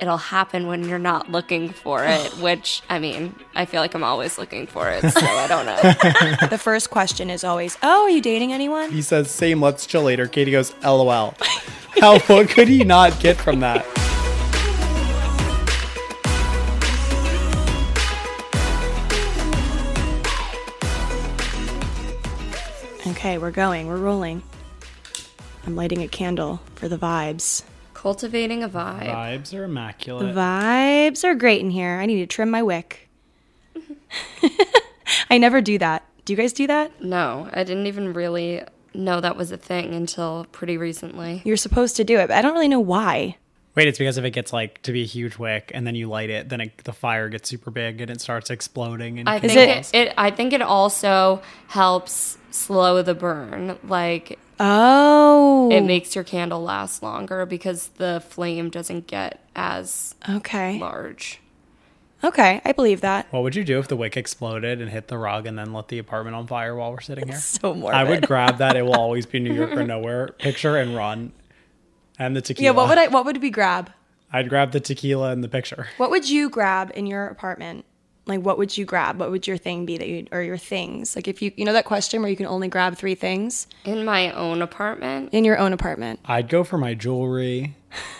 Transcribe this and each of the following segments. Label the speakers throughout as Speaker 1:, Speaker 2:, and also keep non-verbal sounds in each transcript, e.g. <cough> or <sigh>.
Speaker 1: It'll happen when you're not looking for it, <sighs> which, I mean, I feel like I'm always looking for it, so I don't know. <laughs>
Speaker 2: the first question is always, "Oh, are you dating anyone?"
Speaker 3: He says, "Same, let's chill later." Katy goes, "LOL." <laughs> How what could he not get from that?
Speaker 2: Okay, we're going. We're rolling. I'm lighting a candle for the vibes.
Speaker 1: Cultivating a vibe.
Speaker 3: Vibes are
Speaker 2: The
Speaker 3: immaculate.
Speaker 2: vibes are great in here. I need to trim my wick. <laughs> I never do that. Do you guys do that?
Speaker 1: No, I didn't even really know that was a thing until pretty recently.
Speaker 2: You're supposed to do it, but I don't really know why.
Speaker 3: Wait, it's because if it gets like to be a huge wick and then you light it, then it, the fire gets super big and it starts exploding. And
Speaker 1: I
Speaker 2: Is
Speaker 1: think
Speaker 2: it-
Speaker 1: it, it I think it also helps slow the burn. Like
Speaker 2: Oh.
Speaker 1: it makes your candle last longer because the flame doesn't get as
Speaker 2: okay.
Speaker 1: large.
Speaker 2: Okay, I believe that.
Speaker 3: what would you do if the wick exploded and hit the rug and then lit the apartment on fire while we're sitting here?
Speaker 2: So morbid.
Speaker 3: I would grab that. It will always be New York or <laughs> nowhere picture and run. And the tequila.
Speaker 2: Yeah, what would I what would we grab?
Speaker 3: I'd grab the tequila in the picture.
Speaker 2: What would you grab in your apartment? Like what would you grab? What would your thing be that you or your things? Like if you you know that question where you can only grab 3 things
Speaker 1: In my own apartment,
Speaker 2: in your own apartment.
Speaker 3: I'd go for my jewelry,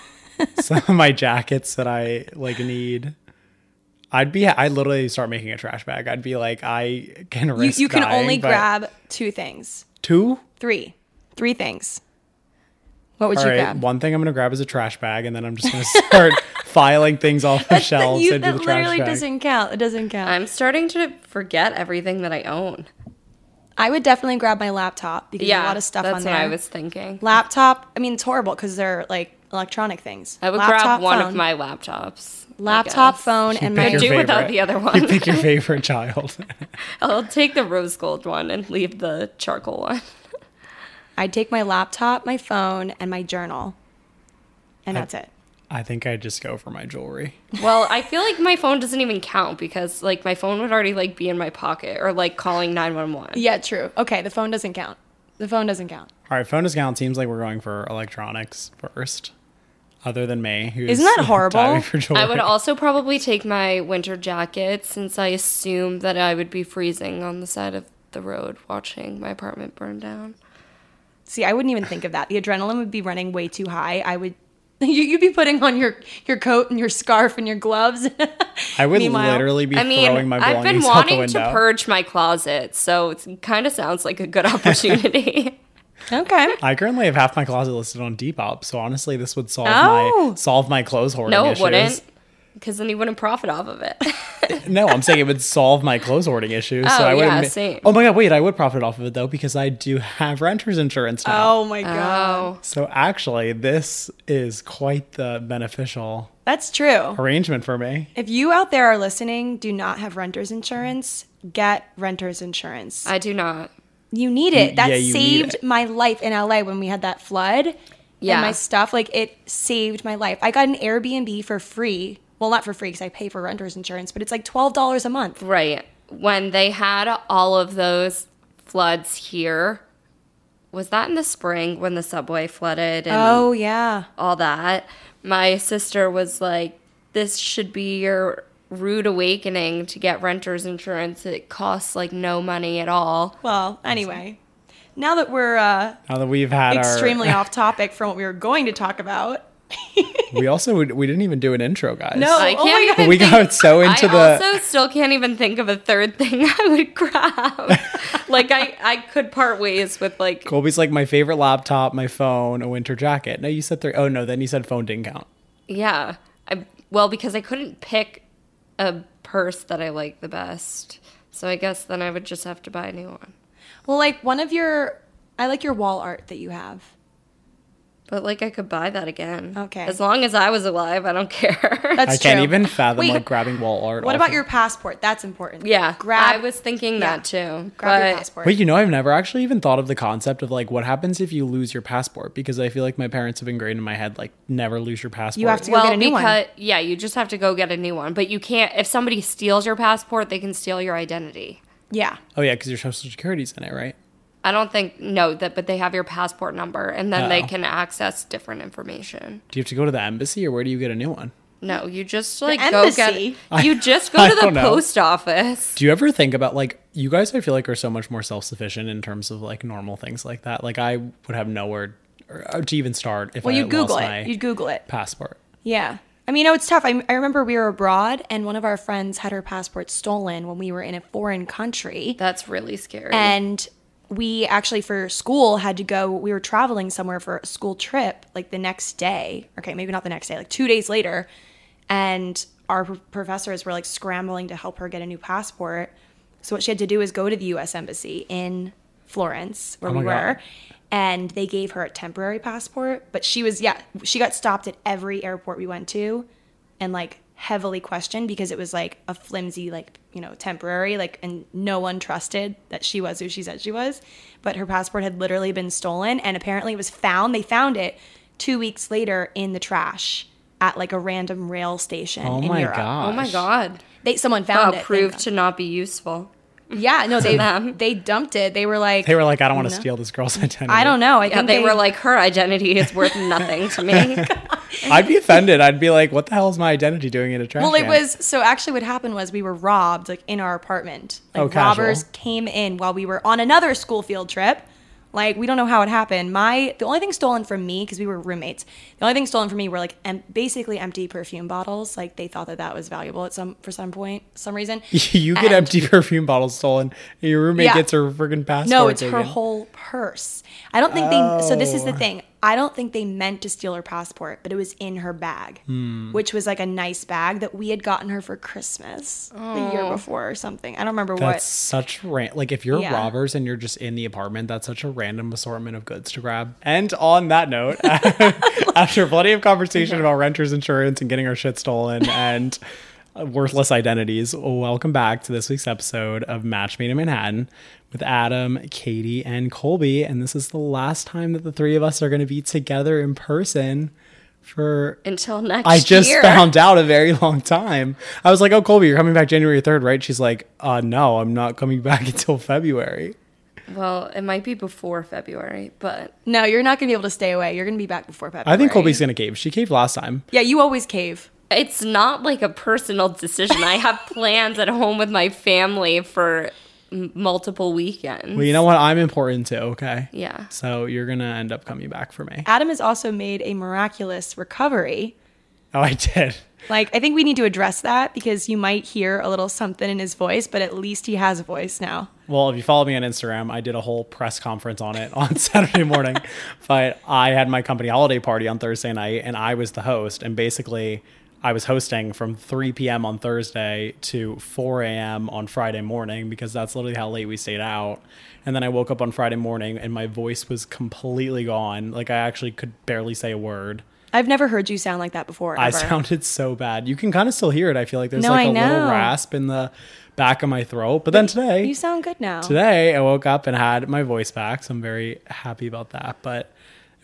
Speaker 3: <laughs> some of my jackets that I like need. I'd be. I'd literally start making a trash bag. I'd be like, I can
Speaker 2: You,
Speaker 3: risk.
Speaker 2: you can
Speaker 3: dying,
Speaker 2: only grab two things.
Speaker 3: two.
Speaker 2: Three. Three things. What would
Speaker 3: All
Speaker 2: you
Speaker 3: right,
Speaker 2: grab?
Speaker 3: one thing I'm gonna grab is a trash bag, and then I'm just gonna start <laughs> filing things off the shelves
Speaker 2: you,
Speaker 3: into
Speaker 2: that
Speaker 3: the trash bag.
Speaker 2: That literally doesn't count. It doesn't count.
Speaker 1: I'm starting to forget everything that I own.
Speaker 2: I would definitely grab my laptop because
Speaker 1: Yeah,
Speaker 2: a lot of stuff on there. that's what.
Speaker 1: I was thinking.
Speaker 2: Laptop. I mean, it's horrible because they're like electronic things.
Speaker 1: I would
Speaker 2: Laptop,
Speaker 1: grab one
Speaker 2: phone.
Speaker 1: of my laptops.
Speaker 2: Laptop,
Speaker 1: guess.
Speaker 2: phone, and
Speaker 3: pick
Speaker 2: my
Speaker 3: your
Speaker 1: do without the other one.
Speaker 3: You
Speaker 1: one.
Speaker 3: pick your <laughs> favorite child.
Speaker 1: I'll take the rose gold one and leave the charcoal one.
Speaker 2: I'd take my laptop, my phone, and my journal, and that's it.
Speaker 3: I think I'd just go for my jewelry. <laughs>
Speaker 1: Well, I feel like my phone doesn't even count because like my phone would already like be in my pocket or like calling 911.
Speaker 2: Yeah, true. Okay, the phone doesn't count. The phone doesn't count.
Speaker 3: All right, phone discount seems like we're going for electronics first. Other than May, who's
Speaker 2: Isn't that <laughs> horrible?
Speaker 3: for.
Speaker 1: I would also probably take my winter jacket since I assume that I would be freezing on the side of the road watching my apartment burn down.
Speaker 2: See, I wouldn't even think of that. The adrenaline would be running way too high. I would. <laughs> You, you'd be putting on your, your coat and your scarf and your gloves. <laughs>
Speaker 3: I would
Speaker 2: Meanwhile-
Speaker 3: literally be
Speaker 1: I mean,
Speaker 3: throwing my
Speaker 1: I've been
Speaker 3: belongings out the
Speaker 1: wanting to purge my closet, so it kind of sounds like a good <laughs> opportunity.
Speaker 2: okay.
Speaker 3: I currently have half my closet listed on Depop, so honestly, this would solve
Speaker 2: Oh.
Speaker 3: my solve my clothes hoarding
Speaker 1: no, it
Speaker 3: issues.
Speaker 1: wouldn't, because then you wouldn't profit off of it. <laughs>
Speaker 3: No, I'm saying it would solve my clothes hoarding issues. so
Speaker 1: Oh,
Speaker 3: I wouldn't.
Speaker 1: yeah,
Speaker 3: ma-
Speaker 1: same.
Speaker 3: Oh my god, wait, I would profit off of it though because I do have renter's insurance now.
Speaker 2: Oh my oh. god.
Speaker 1: oh,
Speaker 3: So actually, this is quite the beneficial
Speaker 2: That's true.
Speaker 3: arrangement for me.
Speaker 2: If you out there are listening, do not have renter's insurance, get renter's insurance.
Speaker 1: I do not.
Speaker 2: You need it. That
Speaker 3: yeah, you
Speaker 2: saved
Speaker 3: it.
Speaker 2: my life in LA when we had that flood.
Speaker 1: Yeah.
Speaker 2: And my stuff, like it saved my life. I got an Airbnb for free. Well, not for free because I pay for renter's insurance, but it's like $12 a month.
Speaker 1: Right. When they had all of those floods here, was that in the spring when the subway flooded and
Speaker 2: Oh, yeah.
Speaker 1: all that? My sister was like, This should be your rude awakening to get renter's insurance. It costs like no money at all.
Speaker 2: Well, anyway, now that we're uh,
Speaker 3: Now that we've had
Speaker 2: extremely
Speaker 3: our,
Speaker 2: off topic from what we were going to talk about. <laughs>
Speaker 3: we also we didn't even do an intro, guys.
Speaker 2: No.
Speaker 1: I
Speaker 2: Oh
Speaker 1: can't
Speaker 2: God.
Speaker 1: even
Speaker 3: we
Speaker 1: think-
Speaker 3: got so into the
Speaker 1: I
Speaker 3: the.
Speaker 1: also still can't even think of a third thing <laughs> I would grab. <laughs> like I, I could part ways with like
Speaker 3: Colbie's like my favorite laptop, my phone, a winter jacket. No, you said three. Oh no, then you said phone didn't count.
Speaker 1: Yeah. I well because I couldn't pick a purse that I like the best. So I guess then I would just have to buy a new one.
Speaker 2: Well, like one of your, I like your wall art that you have.
Speaker 1: But like I could buy that again.
Speaker 2: Okay.
Speaker 1: As long as I was alive, I don't care.
Speaker 2: That's
Speaker 3: I can't even fathom
Speaker 2: Wait,
Speaker 3: like grabbing wall art.
Speaker 2: What about
Speaker 3: of-
Speaker 2: your passport? That's important.
Speaker 1: yeah.
Speaker 2: Grab.
Speaker 1: I was thinking
Speaker 2: yeah.
Speaker 1: that too.
Speaker 2: grab your
Speaker 1: but
Speaker 2: passport.
Speaker 3: Wait, you know, I've never actually even thought of the concept of like what happens if you lose your passport because I feel like my parents have ingrained in my head like never lose your passport.
Speaker 2: You have to go
Speaker 1: well,
Speaker 2: get a new one.
Speaker 1: because yeah, you just have to go get a new one. But you can't. If somebody steals your passport, they can steal your identity.
Speaker 2: Yeah.
Speaker 3: Oh yeah, because your social security's in it, right?
Speaker 1: I don't think no that, but they have your passport number, and then they
Speaker 3: Oh.
Speaker 1: can access different information.
Speaker 3: Do you have to go to the embassy or where do you get a new one?
Speaker 1: No, you just like go
Speaker 2: embassy?
Speaker 1: get. You <laughs> just go
Speaker 3: I
Speaker 1: to the
Speaker 3: don't know.
Speaker 1: post office.
Speaker 3: Do you ever think about like you guys? I feel like are so much more self sufficient in terms of like normal things like that. Like I would have nowhere or, uh, to even start if
Speaker 2: Well,
Speaker 3: I
Speaker 2: you Google
Speaker 3: my
Speaker 2: it. You'd Google it.
Speaker 3: passport.
Speaker 2: Yeah. I mean, you know, it's tough. I, I remember we were abroad and one of our friends had her passport stolen when we were in a foreign country.
Speaker 1: That's really scary.
Speaker 2: And we actually, for school, had to go. We were traveling somewhere for a school trip like the next day. Okay, maybe not the next day, like two days later. And our professors were like scrambling to help her get a new passport. So what she had to do is go to the U.S. Embassy in Florence, where
Speaker 3: Oh
Speaker 2: we
Speaker 3: my God.
Speaker 2: were, and they gave her a temporary passport. But she was, yeah, she got stopped at every airport we went to, and like heavily questioned because it was like a flimsy, like you know, temporary, like, and no one trusted that she was who she said she was. But her passport had literally been stolen, and apparently it was found. They found it two weeks later in the trash at like a random rail station
Speaker 3: Oh
Speaker 2: in
Speaker 3: my
Speaker 2: Europe.
Speaker 3: god!
Speaker 1: oh my god.
Speaker 2: They someone found
Speaker 1: Wow,
Speaker 2: it.
Speaker 1: proved to not be useful.
Speaker 2: Yeah, no, <laughs> they
Speaker 1: them.
Speaker 2: they dumped it. They were like,
Speaker 3: They were like, I don't want to
Speaker 2: No.
Speaker 3: steal this girl's <laughs> identity.
Speaker 2: I don't know. I
Speaker 1: Yeah,
Speaker 2: think
Speaker 1: they, were like, her identity is worth nothing to me. <laughs>
Speaker 3: I'd be offended. I'd be like, what the hell is my identity doing in a trash
Speaker 2: Well, it
Speaker 3: can?
Speaker 2: was so actually what happened was we were robbed like in our apartment. Like
Speaker 3: Oh, casual.
Speaker 2: robbers came in while we were on another school field trip. Like we don't know how it happened. My the only thing stolen from me because we were roommates. The only thing stolen from me were like em- basically empty perfume bottles. Like they thought that that was valuable at some for some point, some reason. <laughs>
Speaker 3: you get
Speaker 2: And-
Speaker 3: empty perfume bottles stolen, and your roommate
Speaker 2: Yeah.
Speaker 3: gets her friggin' passport.
Speaker 2: No, it's her
Speaker 3: taken.
Speaker 2: whole purse. I don't think they. So this is the
Speaker 3: Oh.
Speaker 2: thing. I don't think they meant to steal her passport, but it was in her bag,
Speaker 3: Hmm.
Speaker 2: which was like a nice bag that we had gotten her for Christmas the year before or something. I don't remember
Speaker 3: That's
Speaker 2: what.
Speaker 3: such ran- like if you're
Speaker 2: Yeah.
Speaker 3: robbers and you're just in the apartment, that's such a random assortment of goods to grab. And on that note, <laughs> <laughs> after plenty of conversation about renters insurance and getting our shit stolen and worthless identities, welcome back to this week's episode of Match Made in Manhattan with Adam, Katy, and Colbie. And this is the last time that the three of us are going to be together in person for
Speaker 1: Until next
Speaker 3: I just
Speaker 1: year.
Speaker 3: found out a very long time. I was like, "Oh, Colbie, you're coming back January 3rd, right?" She's like, "Uh, no, I'm not coming <laughs> back until February."
Speaker 1: Well, it might be before February, but
Speaker 2: No, you're not gonna be able to stay away. You're gonna be back before February.
Speaker 3: I think Colbie's gonna cave. She caved last time.
Speaker 2: Yeah, you always cave.
Speaker 1: It's not like a personal decision. I have <laughs> plans at home with my family for m- multiple weekends.
Speaker 3: Well, you know what? I'm important too. Okay.
Speaker 1: Yeah.
Speaker 3: So you're gonna end up coming back for me.
Speaker 2: Adam has also made a miraculous recovery.
Speaker 3: Oh, I did.
Speaker 2: Like, I think we need to address that because you might hear a little something in his voice, but at least he has a voice now.
Speaker 3: Well, if you follow me on Instagram, I did a whole press conference on it on <laughs> Saturday morning. <laughs> but I had my company holiday party on Thursday night, and I was the host. And basically, I was hosting from 3 p.m. on Thursday to 4 a.m. on Friday morning because that's literally how late we stayed out. And then I woke up on Friday morning, and my voice was completely gone. Like I actually could barely say a word.
Speaker 2: I've never heard you sound like that before.
Speaker 3: I
Speaker 2: ever.
Speaker 3: sounded so bad. You can kind of still hear it. I feel like there's
Speaker 2: No,
Speaker 3: like
Speaker 2: I
Speaker 3: a little rasp in the back of my throat. But then today,
Speaker 2: You sound good now.
Speaker 3: today I woke up and had my voice back, so I'm very happy about that. But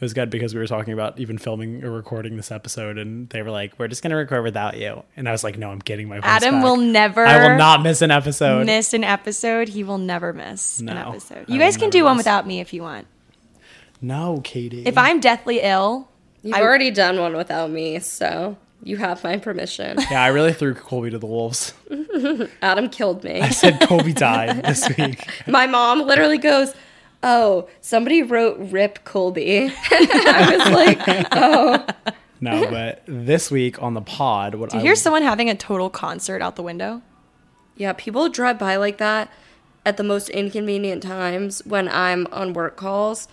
Speaker 3: it was good because we were talking about even filming or recording this episode, and they were like, "We're just gonna record without you," and I was like, "No, I'm getting my voice
Speaker 2: Adam
Speaker 3: back.
Speaker 2: will never
Speaker 3: I will not miss an episode.
Speaker 2: miss an episode. He will never miss an episode. You
Speaker 3: will
Speaker 2: guys can
Speaker 3: never
Speaker 2: do one without me if you want.
Speaker 3: no, Katy.
Speaker 2: If I'm deathly ill,
Speaker 1: You've
Speaker 2: I-
Speaker 1: already done one without me, so you have my permission. <laughs>
Speaker 3: yeah, I really threw Colbie to the wolves. <laughs>
Speaker 1: Adam killed me.
Speaker 3: I said Colbie <laughs> died this week.
Speaker 1: My mom literally goes, "Oh, somebody wrote Rip Colbie." <laughs> I was like, "Oh,
Speaker 3: No, but this week on the pod, what
Speaker 2: do you
Speaker 3: I
Speaker 2: hear someone having a total concert out the window?
Speaker 1: yeah." People drive by like that at the most inconvenient times when I'm on work calls.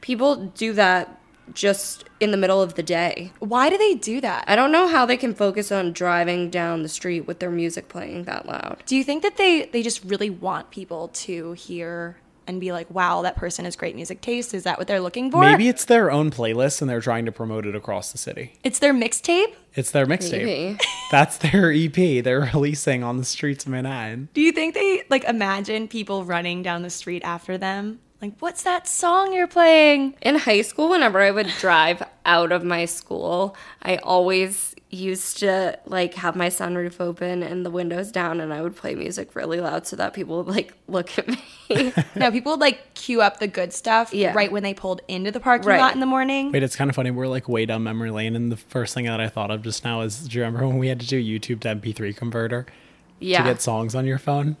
Speaker 1: People do that just in the middle of the day.
Speaker 2: Why do they do that?
Speaker 1: I don't know how they can focus on driving down the street with their music playing that loud.
Speaker 2: Do you think that they they just really want people to hear and be like, wow, that person has great music taste. Is that what they're looking for?
Speaker 3: Maybe it's their own playlist and they're trying to promote it across the city.
Speaker 2: it's their mixtape.
Speaker 3: It's their mixtape. <laughs> That's their EP. They're releasing on the streets of Manhattan.
Speaker 2: Do you think they like imagine people running down the street after them? Like, what's that song you're playing?
Speaker 1: In high school, whenever I would drive out of my school, I always used to like have my sunroof open and the windows down and I would play music really loud so that people would like <laughs> look at me.
Speaker 2: No, people would like queue up the good stuff
Speaker 1: Yeah.
Speaker 2: right when they pulled into the parking
Speaker 1: Right.
Speaker 2: lot in the morning.
Speaker 3: Wait, it's kind of funny. We're like way down memory lane, and the first thing that I thought of just now is, do you remember when we had to do YouTube to MP3 converter
Speaker 1: yeah.
Speaker 3: to get songs on your phone?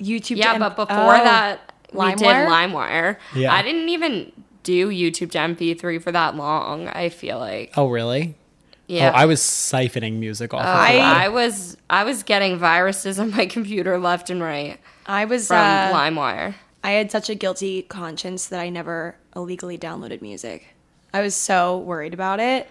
Speaker 2: YouTube.
Speaker 1: yeah,
Speaker 2: to
Speaker 1: but before
Speaker 2: Oh.
Speaker 1: that we did
Speaker 2: LimeWire?
Speaker 1: LimeWire.
Speaker 3: Yeah.
Speaker 1: I didn't even do YouTube to MP3 for that long, I feel like.
Speaker 3: Oh, really?
Speaker 1: Yeah.
Speaker 3: Oh, I was siphoning music off.
Speaker 1: Oh,
Speaker 3: of
Speaker 2: I-
Speaker 1: I was I was getting viruses on my <laughs> computer left and right
Speaker 2: I was
Speaker 1: from
Speaker 2: uh,
Speaker 1: LimeWire.
Speaker 2: I had such a guilty conscience that I never illegally downloaded music. I was so worried about it.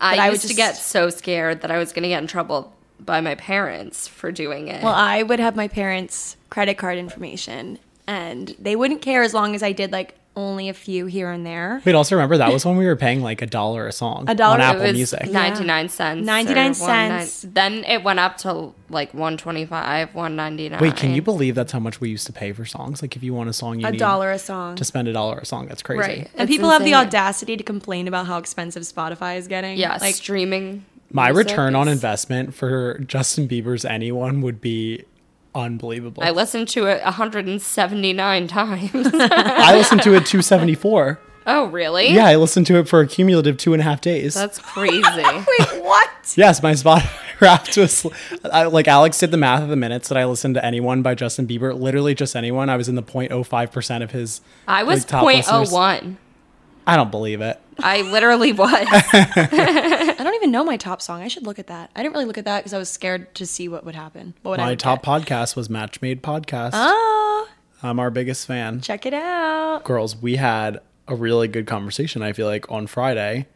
Speaker 1: I
Speaker 2: But I would
Speaker 1: used to get so scared that I was going to get in trouble by my parents for doing it.
Speaker 2: Well, I would have my parents' credit card information, and they wouldn't care as long as I did like only a few here and there.
Speaker 3: Wait, also remember that was when we were paying like a dollar a song
Speaker 2: A dollar-
Speaker 3: on
Speaker 2: It
Speaker 3: Apple
Speaker 1: it was
Speaker 3: Music.
Speaker 1: 99 cents.
Speaker 2: 99
Speaker 1: one nine-
Speaker 2: cents.
Speaker 1: Then it went up to like 125, 199.
Speaker 3: Wait, can you believe that's how much we used to pay for songs? Like if you want a song, you
Speaker 2: A
Speaker 3: need
Speaker 2: dollar a song.
Speaker 3: to spend a dollar a song. That's crazy.
Speaker 1: Right.
Speaker 2: and
Speaker 1: It's
Speaker 2: people have the audacity to complain about how expensive Spotify is getting.
Speaker 1: Yeah,
Speaker 2: like
Speaker 1: streaming.
Speaker 3: My return on investment for Justin Bieber's Anyone would be unbelievable.
Speaker 1: I listened to it 179 times. <laughs>
Speaker 3: I listened to it 274.
Speaker 1: oh, really?
Speaker 3: Yeah, I listened to it for a cumulative two and a half days.
Speaker 1: That's crazy. <laughs>
Speaker 2: wait, what?
Speaker 3: yes, my Spotify <laughs> Wrapped was I, like Alex did the math of the minutes that I listened to anyone by Justin Bieber. Literally just anyone. I was in the 0.05 percent of his.
Speaker 1: I was
Speaker 3: like, top listeners.
Speaker 1: 0.01.
Speaker 3: I don't believe it.
Speaker 1: I literally was. <laughs>
Speaker 2: I don't even know my top song. I should look at that. I didn't really look at that because I was scared to see what would happen. What would
Speaker 3: My top
Speaker 2: get.
Speaker 3: podcast was Match Made Podcast.
Speaker 2: Oh,
Speaker 3: I'm our biggest fan.
Speaker 2: check it out.
Speaker 3: Girls, we had a really good conversation. I feel like on Friday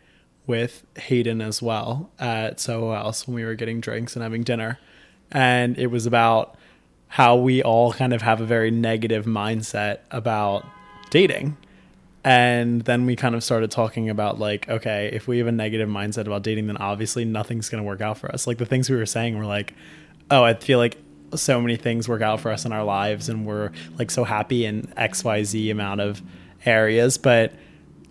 Speaker 3: with Hayden as well at Soho House when we were getting drinks and having dinner, and it was about how we all kind of have a very negative mindset about dating. And then we kind of started talking about like, okay, if we have a negative mindset about dating, then obviously nothing's going to work out for us. Like the things we were saying were like, oh, I feel like so many things work out for us in our lives and we're like so happy in XYZ amount of areas, but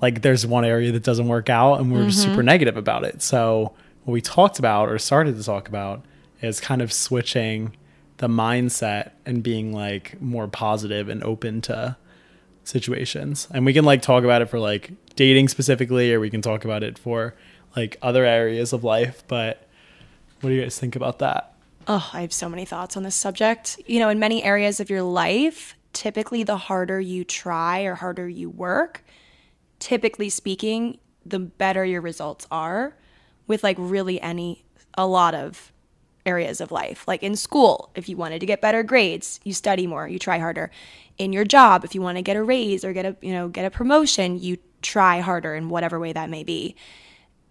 Speaker 3: like there's one area that doesn't work out and we're just super negative about it. So what we talked about or started to talk about is kind of switching the mindset and being like more positive and open to situations. And we can like talk about it for like dating specifically or we can talk about it for like other areas of life, but what do you guys think about that?
Speaker 2: Oh, I have so many thoughts on this subject. You know, in many areas of your life, typically the harder you try or harder you work, typically speaking, the better your results are with like really any, a lot of areas of life. Like in school, if you wanted to get better grades, you study more, you try harder. In your job, if you want to get a raise or get a, you know, get a promotion, you try harder in whatever way that may be.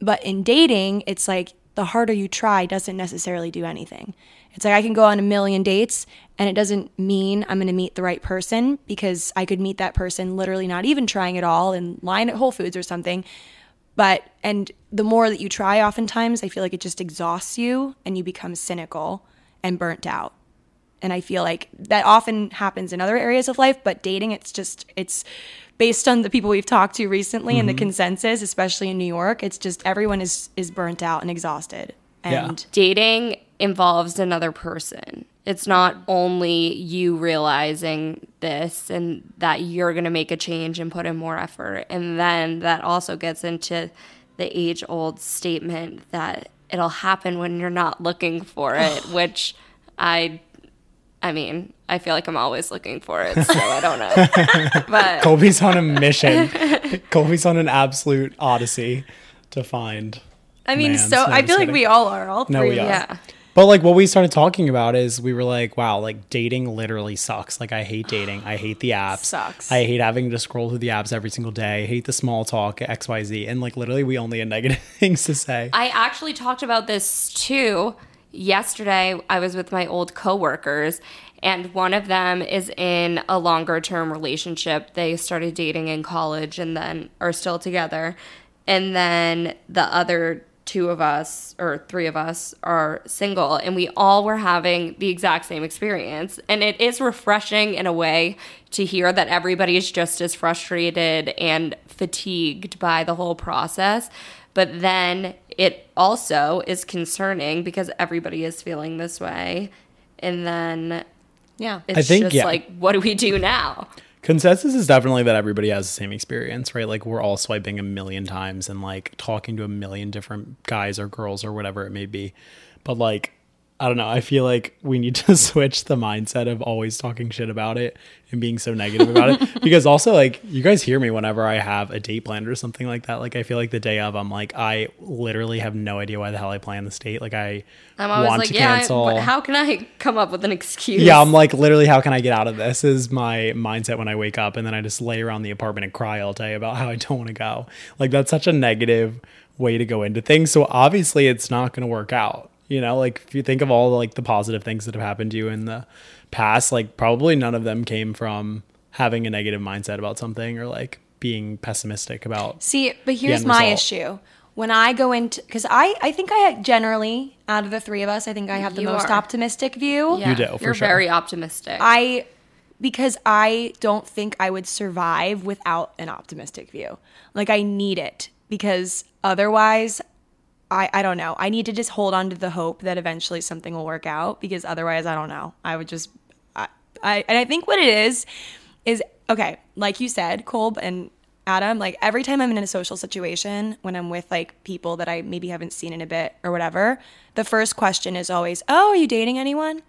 Speaker 2: But in dating, it's like the harder you try doesn't necessarily do anything. It's like I can go on a million dates and it doesn't mean I'm going to meet the right person because I could meet that person literally not even trying at all in line at Whole Foods or something. But, and the more that you try, oftentimes, I feel like it just exhausts you and you become cynical and burnt out. And I feel like that often happens in other areas of life, but dating, it's just, it's based on the people we've talked to recently and the mm-hmm. consensus, especially in New York, it's just everyone is, is burnt out and exhausted.
Speaker 3: Yeah.
Speaker 2: And
Speaker 1: dating involves another person. It's not only you realizing this and that you're going to make a change and put in more effort. And then that also gets into the age old statement that it'll happen when you're not looking for it, <sighs> which I I mean, I feel like I'm always looking for it, so I don't know. <laughs> But
Speaker 3: Colbie's on a mission. <laughs> Colbie's on an absolute odyssey to find.
Speaker 2: I mean,
Speaker 3: Man,
Speaker 2: so
Speaker 3: no,
Speaker 2: I
Speaker 3: just
Speaker 2: feel like we all are, all three.
Speaker 3: No, we are.
Speaker 1: yeah.
Speaker 3: But like what we started talking about is we were like, wow, like dating literally sucks. Like I hate dating. I hate the <gasps> apps.
Speaker 2: Sucks.
Speaker 3: I hate having to scroll through the apps every single day. I hate the small talk, XYZ. And like literally we only had negative <laughs> things to say.
Speaker 1: I actually talked about this too yesterday I was with my old coworkers and one of them is in a longer term relationship. They started dating in college and then are still together. And then the other two of us or three of us are single and we all were having the exact same experience and it is refreshing in a way to hear that everybody is just as frustrated and fatigued by the whole process but then it also is concerning because everybody is feeling this way and then
Speaker 2: Yeah.
Speaker 1: it's
Speaker 3: think,
Speaker 1: just
Speaker 3: yeah.
Speaker 1: like what do we do now
Speaker 3: Consensus is definitely that everybody has the same experience, right? Like we're all swiping a million times and like talking to a million different guys or girls or whatever it may be. But like, I don't know. I feel like we need to <laughs> switch the mindset of always talking shit about it and being so negative about it. <laughs> Because also, like, you guys hear me whenever I have a date planned or something like that. Like, I feel like the day of, I'm like, I literally have no idea why the hell I planned this date. Like, I
Speaker 1: i'm always
Speaker 3: want
Speaker 1: like
Speaker 3: to
Speaker 1: yeah
Speaker 3: cancel.
Speaker 1: how can i come up with an excuse
Speaker 3: Yeah, I'm like literally, how can I get out of this? Is my mindset when I wake up, and then I just lay around the apartment and cry all day about <laughs> how I don't want to go. Like that's such a negative way to go into things. So obviously, it's not going to work out. You know, like if you think of all like the positive things that have happened to you in the past, like probably none of them came from having a negative mindset about something or like being pessimistic about.
Speaker 2: See, but here's my
Speaker 3: result.
Speaker 2: issue. When I go into, because I, I think I generally, out of the three of us, I think I have the
Speaker 1: You
Speaker 2: most
Speaker 1: are.
Speaker 2: optimistic view.
Speaker 1: yeah,
Speaker 3: You do, for
Speaker 1: you're
Speaker 3: sure.
Speaker 1: very optimistic
Speaker 2: I, because I don't think I would survive without an optimistic view. Like I need it because otherwise, I, I don't know. I need to just hold on to the hope that eventually something will work out because otherwise, I don't know. I would just, I, I and I think what it is, is okay. Like you said, Colbie and Adam, like every time I'm in a social situation when I'm with like people that I maybe haven't seen in a bit or whatever, the first question is always, "Oh, are you dating anyone?"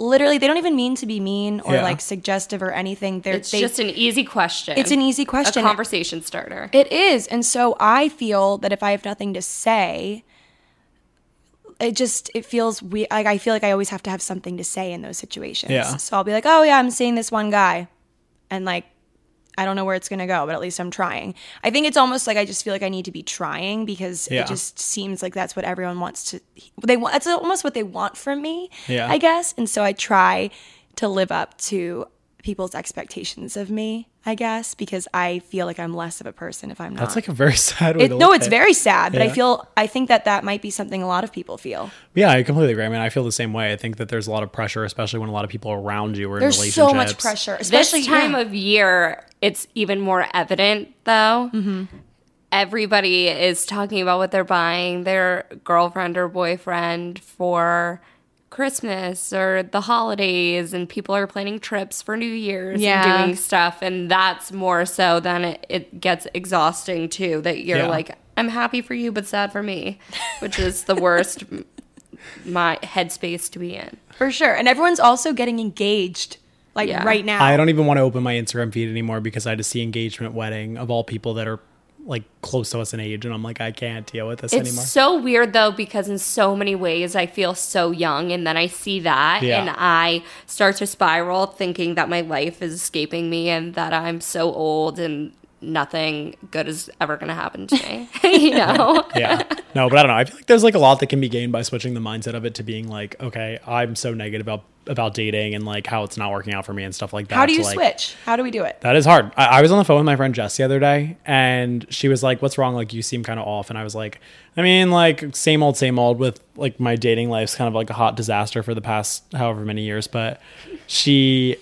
Speaker 2: Literally, they don't even mean to be mean or
Speaker 3: Yeah.
Speaker 2: like suggestive or anything. They're
Speaker 1: it's
Speaker 2: they,
Speaker 1: just an easy question
Speaker 2: it's an easy question.
Speaker 1: a conversation starter
Speaker 2: It is. And so I feel that if I have nothing to say, it just it feels we like I feel like I always have to have something to say in those situations.
Speaker 3: Yeah.
Speaker 2: So I'll be like, "Oh yeah, I'm seeing this one guy." And like I don't know where it's going to go, but at least I'm trying. I think it's almost like I just feel like I need to be trying because
Speaker 3: Yeah.
Speaker 2: it just seems like that's what everyone wants to they want that's almost what they want from me,
Speaker 3: Yeah.
Speaker 2: I guess. And so I try to live up to people's expectations of me, I guess, because I feel like I'm less of a person if I'm not.
Speaker 3: That's like a very <laughs> sad way
Speaker 2: It,
Speaker 3: to
Speaker 2: no,
Speaker 3: look
Speaker 2: it's
Speaker 3: at it.
Speaker 2: very sad, but I feel I think that that might be something a lot of people feel.
Speaker 3: Yeah, I completely agree. I mean, I feel the same way. I think that there's a lot of pressure, especially when a lot of people around you are in
Speaker 2: There's
Speaker 3: relationships.
Speaker 2: so much pressure, especially
Speaker 1: this time
Speaker 2: yeah.
Speaker 1: of year it's even more evident though
Speaker 2: Mm-hmm.
Speaker 1: everybody is talking about what they're buying their girlfriend or boyfriend for christmas or the holidays and people are planning trips for new year's
Speaker 2: Yeah.
Speaker 1: and doing stuff and that's more so than it, it gets exhausting too that you're
Speaker 3: Yeah.
Speaker 1: like i'm happy for you but sad for me which is the worst my headspace to be in
Speaker 2: for sure. And everyone's also getting engaged like
Speaker 1: Yeah.
Speaker 2: right now.
Speaker 3: I don't even want to open my Instagram feed anymore because I just see engagement wedding of all people that are like close to us in age, and I'm like, I can't deal with this
Speaker 1: It's
Speaker 3: anymore.
Speaker 1: so weird though because in so many ways I feel so young and then I see that
Speaker 3: Yeah.
Speaker 1: and I start to spiral thinking that my life is escaping me and that I'm so old and nothing good is ever going to happen to me. <laughs> you <laughs> know?
Speaker 3: yeah. No, but I don't know. I feel like there's like a lot that can be gained by switching the mindset of it to being like, okay, I'm so negative about about dating and like how it's not working out for me and stuff like that.
Speaker 2: How do
Speaker 3: to,
Speaker 2: you
Speaker 3: like,
Speaker 2: switch? How do we do it?
Speaker 3: That is hard. I, I was on the phone with my friend Jess the other day, and she was like, "What's wrong? Like, you seem kind of off." And I was like, "I mean, like, same old, same old. With like my dating life's kind of like a hot disaster for the past however many years." But she,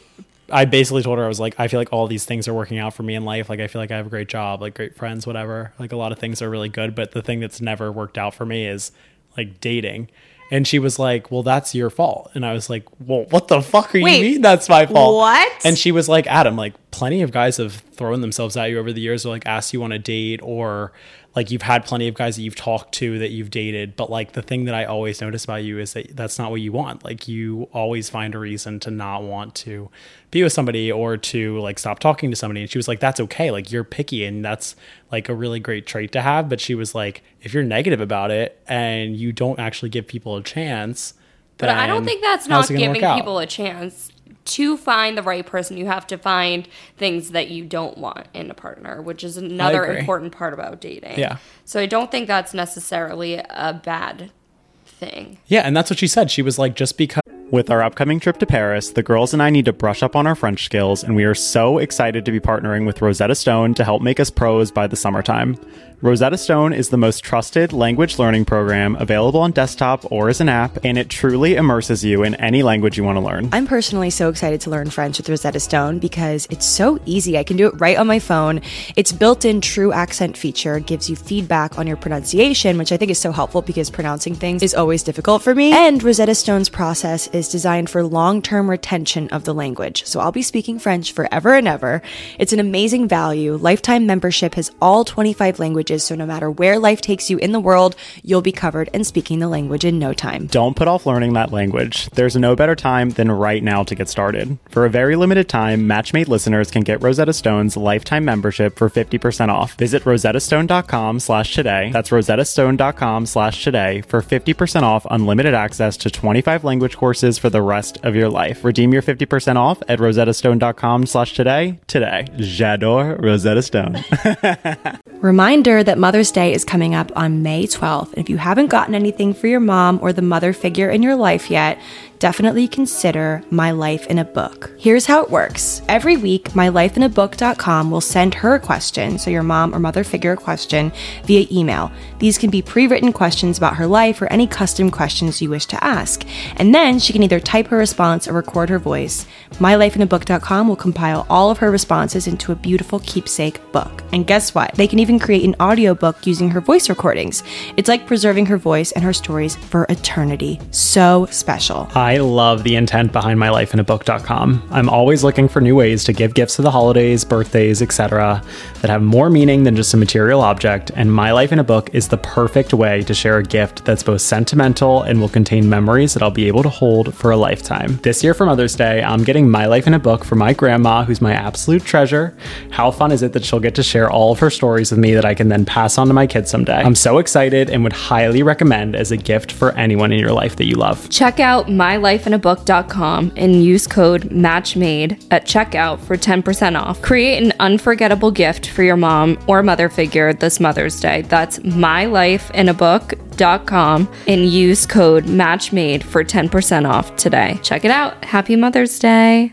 Speaker 3: I basically told her I was like, "I feel like all these things are working out for me in life. Like, I feel like I have a great job, like great friends, whatever. Like, a lot of things are really good. But the thing that's never worked out for me is like dating." And she was like, "Well, that's your fault." And I was like, "Well, what the fuck are you mean that's my fault?"
Speaker 2: what?
Speaker 3: And she was like, Adam, like plenty of guys have thrown themselves at you over the years or like asked you on a date or like you've had plenty of guys that you've talked to that you've dated. But like the thing that I always notice about you is that that's not what you want. Like you always find a reason to not want to be with somebody or to like stop talking to somebody. And she was like, that's okay. Like you're picky and that's like a really great trait to have. But she was like, if you're negative about it and you don't actually give people a chance,
Speaker 1: But I don't think that's not
Speaker 3: it gonna work
Speaker 1: giving people a chance. To find the right person, you have to find things that you don't want in a partner, which is another important part about dating.
Speaker 3: Yeah.
Speaker 1: So I don't think that's necessarily a bad thing.
Speaker 3: Yeah, and that's what she said. She was like, just because. With our upcoming trip to Paris, the girls and I need to brush up on our French skills, and we are so excited to be partnering with Rosetta Stone to help make us pros by the summertime. Rosetta Stone is the most trusted language learning program available on desktop or as an app, and it truly immerses you in any language you want to learn.
Speaker 2: I'm personally so excited to learn French with Rosetta Stone because it's so easy. I can do it right on my phone. Its built in true accent feature gives you feedback on your pronunciation, which I think is so helpful because pronouncing things is always difficult for me. And Rosetta Stone's process is designed for long term retention of the language. So I'll be speaking French forever and ever. It's an amazing value. Lifetime membership has all 25 languages, so no matter where life takes you in the world, you'll be covered and speaking the language in no time.
Speaker 3: Don't put off learning that language. There's no better time than right now to get started. For a very limited time, Matchmade listeners can get Rosetta Stone's lifetime membership for 50% off. Visit rosettastone.com slash today. That's rosettastone.com slash today for 50% off unlimited access to 25 language courses for the rest of your life. Redeem your 50% off at rosettastone.com slash today today. J'adore Rosetta Stone. <laughs>
Speaker 2: Reminder that Mother's Day is coming up on May 12th. And if you haven't gotten anything for your mom or the mother figure in your life yet, definitely consider My Life in a Book. Here's how it works. Every week, mylifeinabook.com will send her a question, so your mom or mother figure a question, via email. These can be pre written questions about her life or any custom questions you wish to ask. And then she can either type her response or record her voice. MyLifeInABook.com will compile all of her responses into a beautiful keepsake book. And guess what? They can even create an audiobook using her voice recordings. It's like preserving her voice and her stories for eternity. So special.
Speaker 3: I love the intent behind mylifeinabook.com. I'm always looking for new ways to give gifts for the holidays, birthdays, etc. that have more meaning than just a material object, and My Life in a Book is the perfect way to share a gift that's both sentimental and will contain memories that I'll be able to hold for a lifetime. This year for Mother's Day, I'm getting My Life in a Book for my grandma, who's my absolute treasure. How fun is it that she'll get to share all of her stories with me that I can then pass on to my kids someday? I'm so excited and would highly recommend as a gift for anyone in your life that you love.
Speaker 1: Check out mylifeinabook.com and use code MATCHMADE at checkout for 10% off. Create an unforgettable gift for your mom or mother figure this Mother's Day. That's mylifeinabook.com and use code MATCHMADE for 10% off today. Check it out. Happy Mother's Day.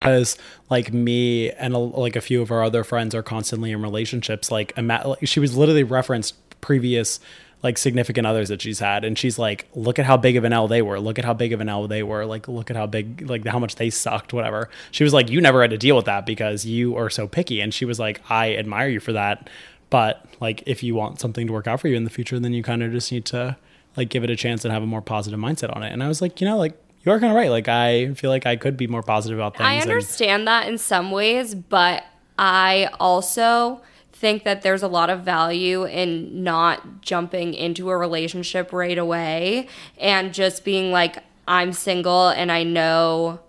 Speaker 3: Because like me and a, like a few of our other friends are constantly in relationships like, ima- like she was literally referenced previous like significant others that she's had and she's like look at how big of an L they were. Look at how big of an L they were. Like look at how big like how much they sucked whatever. She was like you never had to deal with that because you are so picky and she was like I admire you for that but like if you want something to work out for you in the future then you kind of just need to like give it a chance and have a more positive mindset on it and I was like you know like you are kind of right. Like I feel like I could be more positive about things.
Speaker 1: I
Speaker 3: and-
Speaker 1: understand that in some ways, but I also think that there's a lot of value in not jumping into a relationship right away and just being like, I'm single and I know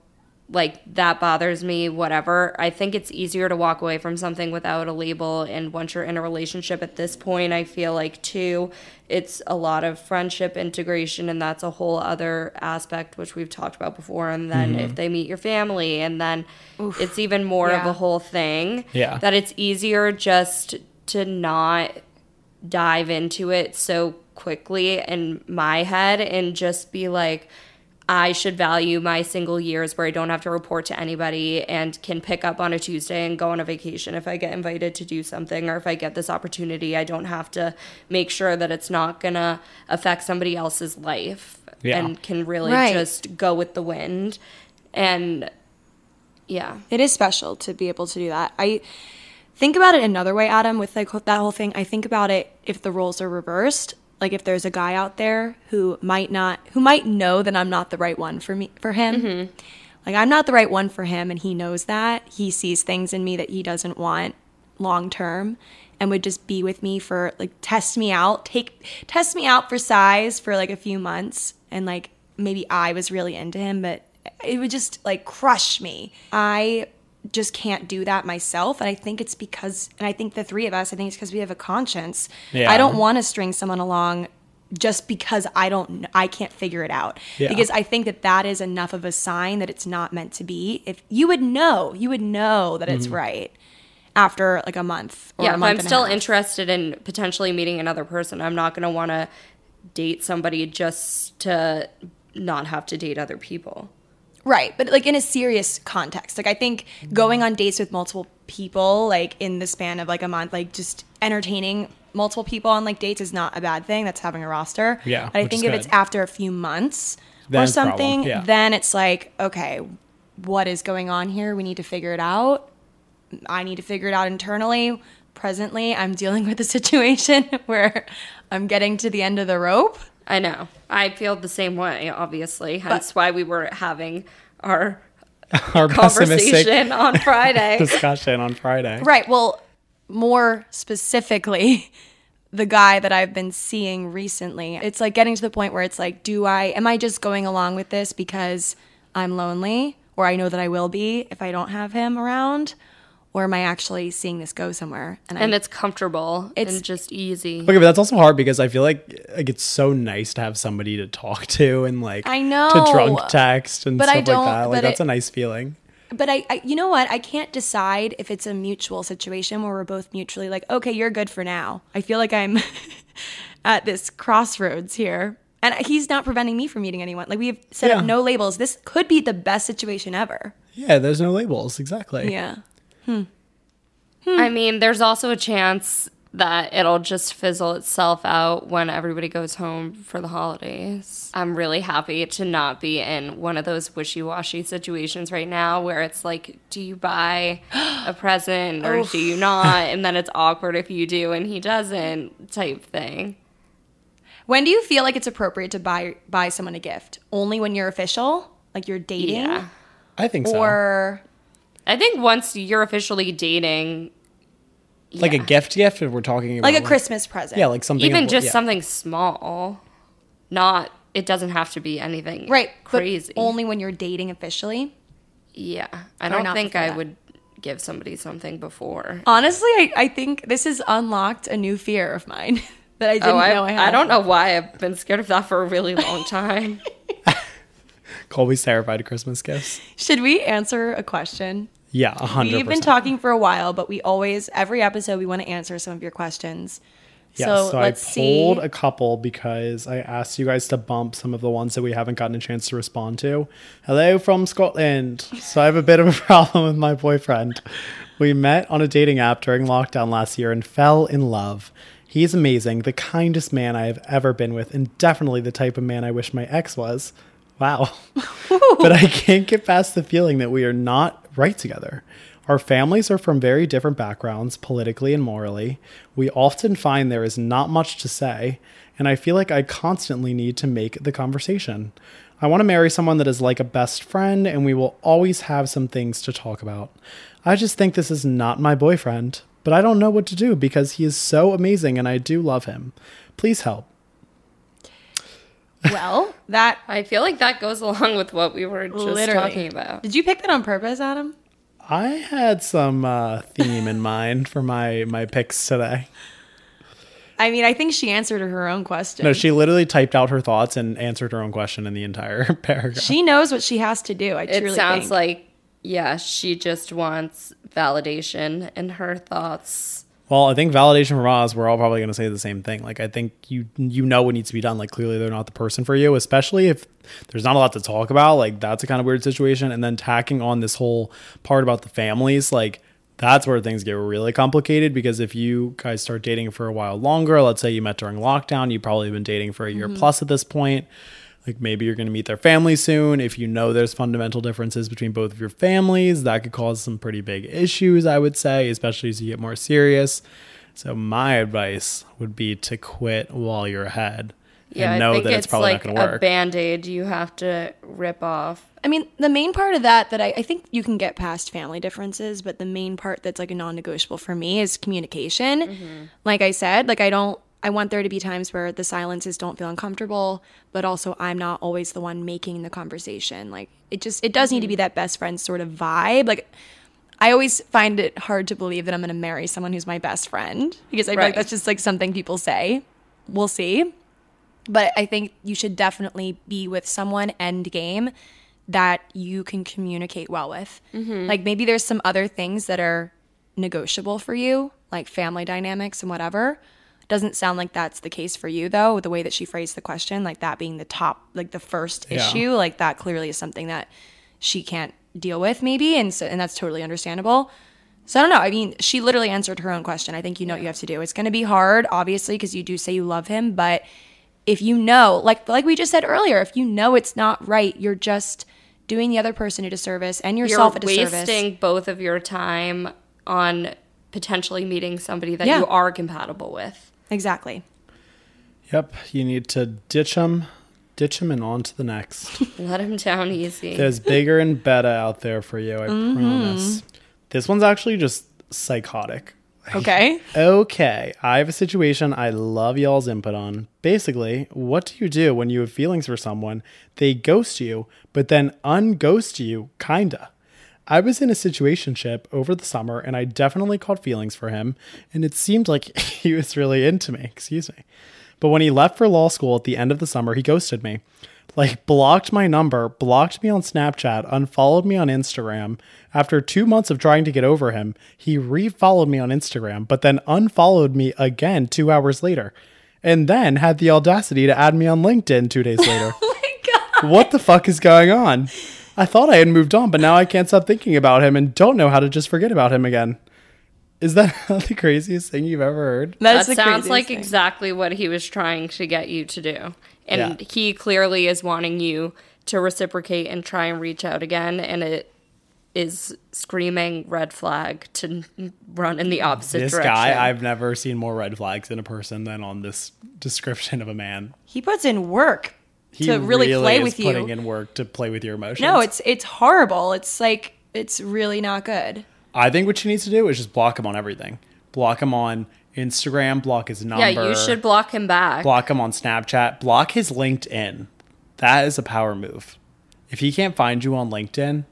Speaker 1: like that bothers me, whatever. I think it's easier to walk away from something without a label. And once you're in a relationship at this point, I feel like too, it's a lot of friendship integration, and that's a whole other aspect which we've talked about before. And then mm-hmm. if they meet your family, and then it's even more of a whole thing.
Speaker 3: Yeah.
Speaker 1: That it's easier just to not dive into it so quickly in my head and just be like, I should value my single years where I don't have to report to anybody and can pick up on a Tuesday and go on a vacation if I get invited to do something or if I get this opportunity. I don't have to make sure that it's not going to affect somebody else's life
Speaker 3: Yeah.
Speaker 1: and can really
Speaker 2: Right.
Speaker 1: just go with the wind. And yeah.
Speaker 2: It is special to be able to do that. I think about it another way, Adam, with like that whole thing. I think about it if the roles are reversed. Like if there's a guy out there who might not, who might know that I'm not the right one for me, for him. Mm-hmm. Like I'm not the right one for him, and he knows that. He sees things in me that he doesn't want long term, and would just be with me for like test me out, take test me out for size for like a few months, and like maybe I was really into him, but it would just like crush me. I just can't do that myself, and I think it's because, and I think the three of us, I think it's because we have a conscience.
Speaker 3: Yeah.
Speaker 2: I don't want to string someone along just because I don't I can't figure it out.
Speaker 3: Yeah.
Speaker 2: Because I think that that is enough of a sign that it's not meant to be. If you would know, you would know that it's mm-hmm. right after like a month or
Speaker 1: yeah,
Speaker 2: a
Speaker 1: if I'm
Speaker 2: and a
Speaker 1: still
Speaker 2: half.
Speaker 1: interested in potentially meeting another person, I'm not going to want to date somebody just to not have to date other people.
Speaker 2: Right, but like in a serious context. Like I think going on dates with multiple people like in the span of like a month like just entertaining multiple people on like dates is not a bad thing. That's having a roster.
Speaker 3: Yeah,
Speaker 2: But I think if it's after a few months
Speaker 3: Then
Speaker 2: or
Speaker 3: it's a problem,
Speaker 2: something,
Speaker 3: yeah.
Speaker 2: then it's like, okay, what is going on here? We need to figure it out. I need to figure it out internally. Presently, I'm dealing with a <laughs> situation where I'm getting to the end of the rope.
Speaker 1: I know. I feel the same way, obviously. Hence why we were having our <laughs>
Speaker 3: Our
Speaker 1: conversation on Friday. <laughs>
Speaker 3: discussion on Friday.
Speaker 2: Right. Well, more specifically, <laughs> the guy that I've been seeing recently, it's like getting to the point where it's like, do I, am I just going along with this because I'm lonely or I know that I will be if I don't have him around? Or am I actually seeing this go somewhere?
Speaker 1: and
Speaker 2: I,
Speaker 1: it's comfortable
Speaker 2: It's-
Speaker 1: and just easy.
Speaker 3: Okay, but that's also hard because I feel like like it's so nice to have somebody to talk to and like
Speaker 2: I know.
Speaker 3: to drunk text and
Speaker 2: But I
Speaker 3: stuff
Speaker 2: don't-
Speaker 3: like that. Like
Speaker 2: but
Speaker 3: that's
Speaker 2: it-
Speaker 3: a nice feeling.
Speaker 2: but I, I, you know what? I can't decide if it's a mutual situation where we're both mutually like, okay, you're good for now. I feel like I'm <laughs> at this crossroads here. And he's not preventing me from meeting anyone. Like we've set
Speaker 3: Yeah.
Speaker 2: up no labels. This could be the best situation ever.
Speaker 3: Yeah, there's no labels exactly.
Speaker 2: Yeah. Hmm.
Speaker 1: I mean, there's also a chance that it'll just fizzle itself out when everybody goes home for the holidays. I'm really happy to not be in one of those wishy washy situations right now where it's like, do you buy a <gasps> present or do you not? And then <laughs> it's awkward if you do and he doesn't, type thing.
Speaker 2: When do you feel like it's appropriate to buy buy someone a gift? Only when you're official, like you're dating,
Speaker 1: Yeah.
Speaker 3: I think so.
Speaker 2: or
Speaker 1: I think once you're officially dating,
Speaker 3: like a gift gift if we're talking about
Speaker 2: like a Christmas present.
Speaker 3: Yeah, like something
Speaker 1: even
Speaker 3: of-
Speaker 1: just
Speaker 3: yeah.
Speaker 1: something small, not, it doesn't have to be anything
Speaker 2: right,
Speaker 1: crazy.
Speaker 2: But only when you're dating officially.
Speaker 1: Yeah, I don't think I
Speaker 2: that.
Speaker 1: would give somebody something before.
Speaker 2: Honestly, I, I think this has unlocked a new fear of mine <laughs> that I oh, didn't
Speaker 1: Oh, I,
Speaker 2: know I had.
Speaker 1: I don't know why I've been scared of that for a really long time. <laughs>
Speaker 3: Colbie's terrified of Christmas gifts.
Speaker 2: Should we answer a question?
Speaker 3: Yeah, a hundred
Speaker 2: We've been talking for a while, but we always every episode we want to answer some of your questions.
Speaker 3: Yeah,
Speaker 2: so,
Speaker 3: so,
Speaker 2: let's
Speaker 3: I
Speaker 2: see.
Speaker 3: pulled a couple because I asked you guys to bump some of the ones that we haven't gotten a chance to respond to. Hello from Scotland. So I have a bit of a <laughs> problem with my boyfriend. We met on a dating app during lockdown last year and fell in love. He's amazing, the kindest man I have ever been with, and definitely the type of man I wish my ex was. Wow. <laughs> but I can't get past the feeling that we are not right together. Our families are from very different backgrounds, politically and morally. We often find there is not much to say, and I feel like I constantly need to make the conversation. I want to marry someone that is like a best friend, and we will always have some things to talk about. I just think this is not my boyfriend, but I don't know what to do because he is so amazing and I do love him. Please help.
Speaker 2: Well, <laughs> that
Speaker 1: I feel like that goes along with what we were just
Speaker 2: literally.
Speaker 1: talking about.
Speaker 2: Did you pick that on purpose, Adam?
Speaker 3: I had some uh, theme in mind for my my picks today.
Speaker 2: I mean, I think she answered her own question.
Speaker 3: No, she literally typed out her thoughts and answered her own question in the entire <laughs> paragraph.
Speaker 2: she knows what she has to do. I
Speaker 1: It
Speaker 2: truly
Speaker 1: sounds
Speaker 2: think.
Speaker 1: like, yeah, she just wants validation in her thoughts.
Speaker 3: Well, I think validation from us, we're all probably going to say the same thing. Like, I think you you know what needs to be done. Like, clearly they're not the person for you, especially if there's not a lot to talk about. Like, that's a kind of weird situation. And then tacking on this whole part about the families, like, that's where things get really complicated because if you guys start dating for a while longer, let's say you met during lockdown, you've probably been dating for a year mm-hmm. plus at this point. Like maybe you're going to meet their family soon. If you know there's fundamental differences between both of your families, that could cause some pretty big issues, I would say, especially as you get more serious. So my advice would be to quit while you're ahead
Speaker 1: Yeah,
Speaker 3: and know
Speaker 1: I think
Speaker 3: that it's,
Speaker 1: it's,
Speaker 3: probably
Speaker 1: like
Speaker 3: not going to
Speaker 1: a band aid you have to rip off.
Speaker 2: I mean, the main part of that that I, I think you can get past family differences, but the main part that's like a non-negotiable for me is communication. Mm-hmm. Like I said, like I don't I want there to be times where the silences don't feel uncomfortable, but also I'm not always the one making the conversation. Like it just it does need to be mm-hmm. that best friend sort of vibe. Like I always find it hard to believe that I'm going to marry someone who's my best friend because I feel
Speaker 1: Right.
Speaker 2: like that's just like something people say. We'll see. But I think you should definitely be with someone end game that you can communicate well with. Mm-hmm. Like maybe there's some other things that are negotiable for you, like family dynamics and whatever. Doesn't sound like that's the case for you though, the way that she phrased the question, like that being the top, like the first
Speaker 3: Yeah.
Speaker 2: issue, like that clearly is something that she can't deal with maybe and so and that's totally understandable. So I don't know. I mean, she literally answered her own question. I think you know what you have to do. It's going to be hard, obviously, because you do say you love him. But if you know, like like we just said earlier, if you know it's not right, you're just doing the other person a disservice and
Speaker 1: You're
Speaker 2: yourself a disservice.
Speaker 1: wasting both of your time on potentially meeting somebody that
Speaker 2: Yeah.
Speaker 1: you are compatible with.
Speaker 2: Exactly.
Speaker 3: Yep, you need to ditch them, ditch them, and on to the next. <laughs>
Speaker 1: Let them down easy.
Speaker 3: There's bigger and better out there for you, I
Speaker 2: Mm-hmm.
Speaker 3: promise. This one's actually just psychotic.
Speaker 2: Okay.
Speaker 3: Okay, I have a situation I love y'all's input on. Basically, what do you do when you have feelings for someone, they ghost you, but then unghost you, kinda? I was in a situationship over the summer and I definitely caught feelings for him, and it seemed like <laughs> he was really into me, excuse me. But when he left for law school at the end of the summer, he ghosted me. Like, blocked my number, blocked me on Snapchat, unfollowed me on Instagram. After two months of trying to get over him, he refollowed me on Instagram, but then unfollowed me again two hours later. And then had the audacity to add me on LinkedIn two days later. <laughs>
Speaker 2: Oh my God.
Speaker 3: what the fuck is going on? I thought I had moved on, but now I can't stop thinking about him and don't know how to just forget about him again. Is that <laughs> the craziest thing you've ever heard?
Speaker 2: That's
Speaker 1: that sounds like
Speaker 2: thing.
Speaker 1: exactly what he was trying to get you to do. And
Speaker 3: Yeah.
Speaker 1: he clearly is wanting you to reciprocate and try and reach out again. And it is screaming red flag to run in the opposite direction.
Speaker 3: This
Speaker 1: direction.
Speaker 3: guy, I've never seen more red flags in a person than on this description of a man.
Speaker 2: He puts in work
Speaker 3: He
Speaker 2: to really, play
Speaker 3: is
Speaker 2: with you.
Speaker 3: putting in work to play with your emotions.
Speaker 2: no, it's it's horrible. It's like it's really not good.
Speaker 3: I think what she needs to do is just block him on everything. Block him on Instagram, block his number.
Speaker 1: yeah, you should block him back.
Speaker 3: block him on Snapchat, block his LinkedIn. That is a power move. If he can't find you on LinkedIn,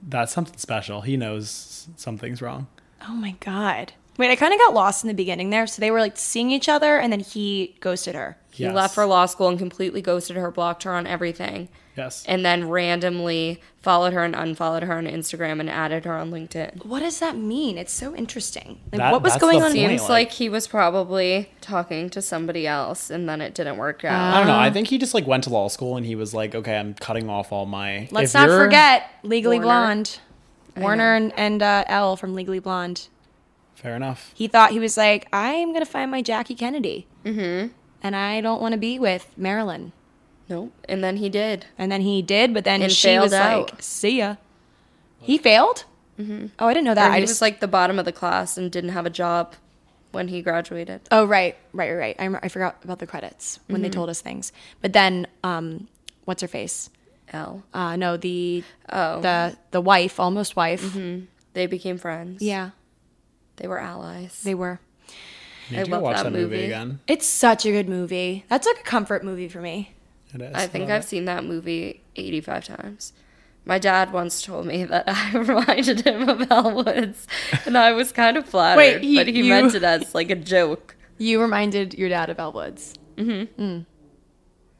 Speaker 3: that's something special. He knows something's wrong.
Speaker 2: Oh my god. Wait, I kind of got lost in the beginning there. So they were like seeing each other, and then he ghosted her.
Speaker 1: He
Speaker 3: Yes.
Speaker 1: left for law school and completely ghosted her, blocked her on everything,
Speaker 3: Yes.
Speaker 1: and then randomly followed her and unfollowed her on Instagram and added her on LinkedIn.
Speaker 2: What does that mean? It's so interesting. Like,
Speaker 3: That-
Speaker 2: what was going on?
Speaker 1: Seems
Speaker 3: like-
Speaker 1: like he was probably talking to somebody else and then it didn't work out.
Speaker 3: I don't know. I think he just like went to law school and he was like, okay, I'm cutting off all my.
Speaker 2: Let's
Speaker 3: if
Speaker 2: not forget Legally
Speaker 1: Warner.
Speaker 2: Blonde. Warner and, and uh, Elle from Legally Blonde.
Speaker 3: Fair enough.
Speaker 2: He thought he was like, I'm gonna find my Jackie Kennedy, mm-hmm. And I don't want to be with Marilyn.
Speaker 1: Nope. And then he did.
Speaker 2: And then he did, but then
Speaker 1: And
Speaker 2: she
Speaker 1: failed
Speaker 2: was
Speaker 1: out.
Speaker 2: like, "See ya." He failed. Mm-hmm. Oh, I didn't know that.
Speaker 1: And
Speaker 2: I just
Speaker 1: was like the bottom of the class and didn't have a job when he graduated.
Speaker 2: Oh right, right, right. I, I forgot about the credits when
Speaker 1: Mm-hmm.
Speaker 2: they told us things. But then, um, what's her face?
Speaker 1: Elle.
Speaker 2: Uh, no, the
Speaker 1: Oh.
Speaker 2: the the wife, almost wife.
Speaker 1: They became friends.
Speaker 2: Yeah,
Speaker 1: They were allies.
Speaker 2: they were.
Speaker 1: I love
Speaker 3: watch
Speaker 1: that
Speaker 3: that, movie.
Speaker 1: movie.
Speaker 3: again.
Speaker 2: It's such a good movie. That's like a comfort movie for me.
Speaker 3: It is.
Speaker 1: I think I've
Speaker 3: it.
Speaker 1: seen that movie 85 times. My dad once told me that <laughs> I reminded him of Elle Woods, and I was kind of flattered,
Speaker 2: Wait, he-
Speaker 1: but he
Speaker 2: you-
Speaker 1: meant it as like a joke.
Speaker 2: You reminded your dad of Elle Woods. Mm-hmm.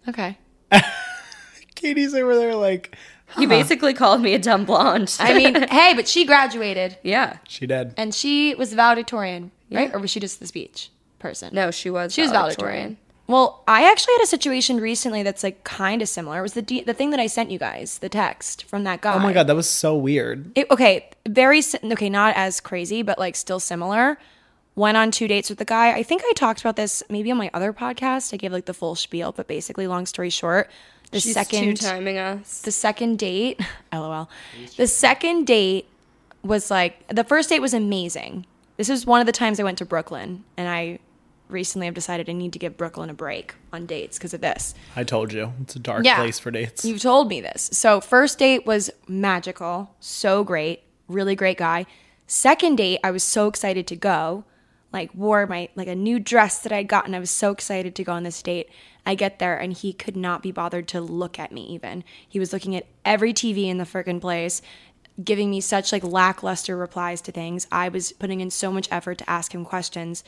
Speaker 2: Okay. <laughs>
Speaker 3: Katy's over there like
Speaker 1: He basically called me a dumb blonde. <laughs>
Speaker 2: I mean, hey, but she graduated
Speaker 1: yeah.
Speaker 3: she did.
Speaker 2: and she was valedictorian. Right? Or was she just the speech person?
Speaker 1: No, she was.
Speaker 2: She was valedictorian. Well, I actually had a situation recently that's like kind of similar. It was the D- the thing that I sent you guys, the text from that guy.
Speaker 3: Oh my god, that was so weird.
Speaker 2: It, okay, very okay, not as crazy, but like still similar. Went on two dates with the guy. I think I talked about this maybe on my other podcast. I gave like the full spiel, but basically, long story short, the
Speaker 1: She's
Speaker 2: second
Speaker 1: timing us.
Speaker 2: the second date, <laughs> lol. The second date was like the first date was amazing. This is one of the times I went to Brooklyn, and I recently have decided I need to give Brooklyn a break on dates because of this.
Speaker 3: I told you. It's a dark
Speaker 2: Yeah.
Speaker 3: place for dates.
Speaker 2: You've told me this. So first date was magical, so great, really great guy. Second date, I was so excited to go. Like wore my like a new dress that I'd gotten. I was so excited to go on this date. I get there and he could not be bothered to look at me even. He was looking at every TV in the frickin' place, giving me such like lackluster replies to things. I was putting in so much effort to ask him questions.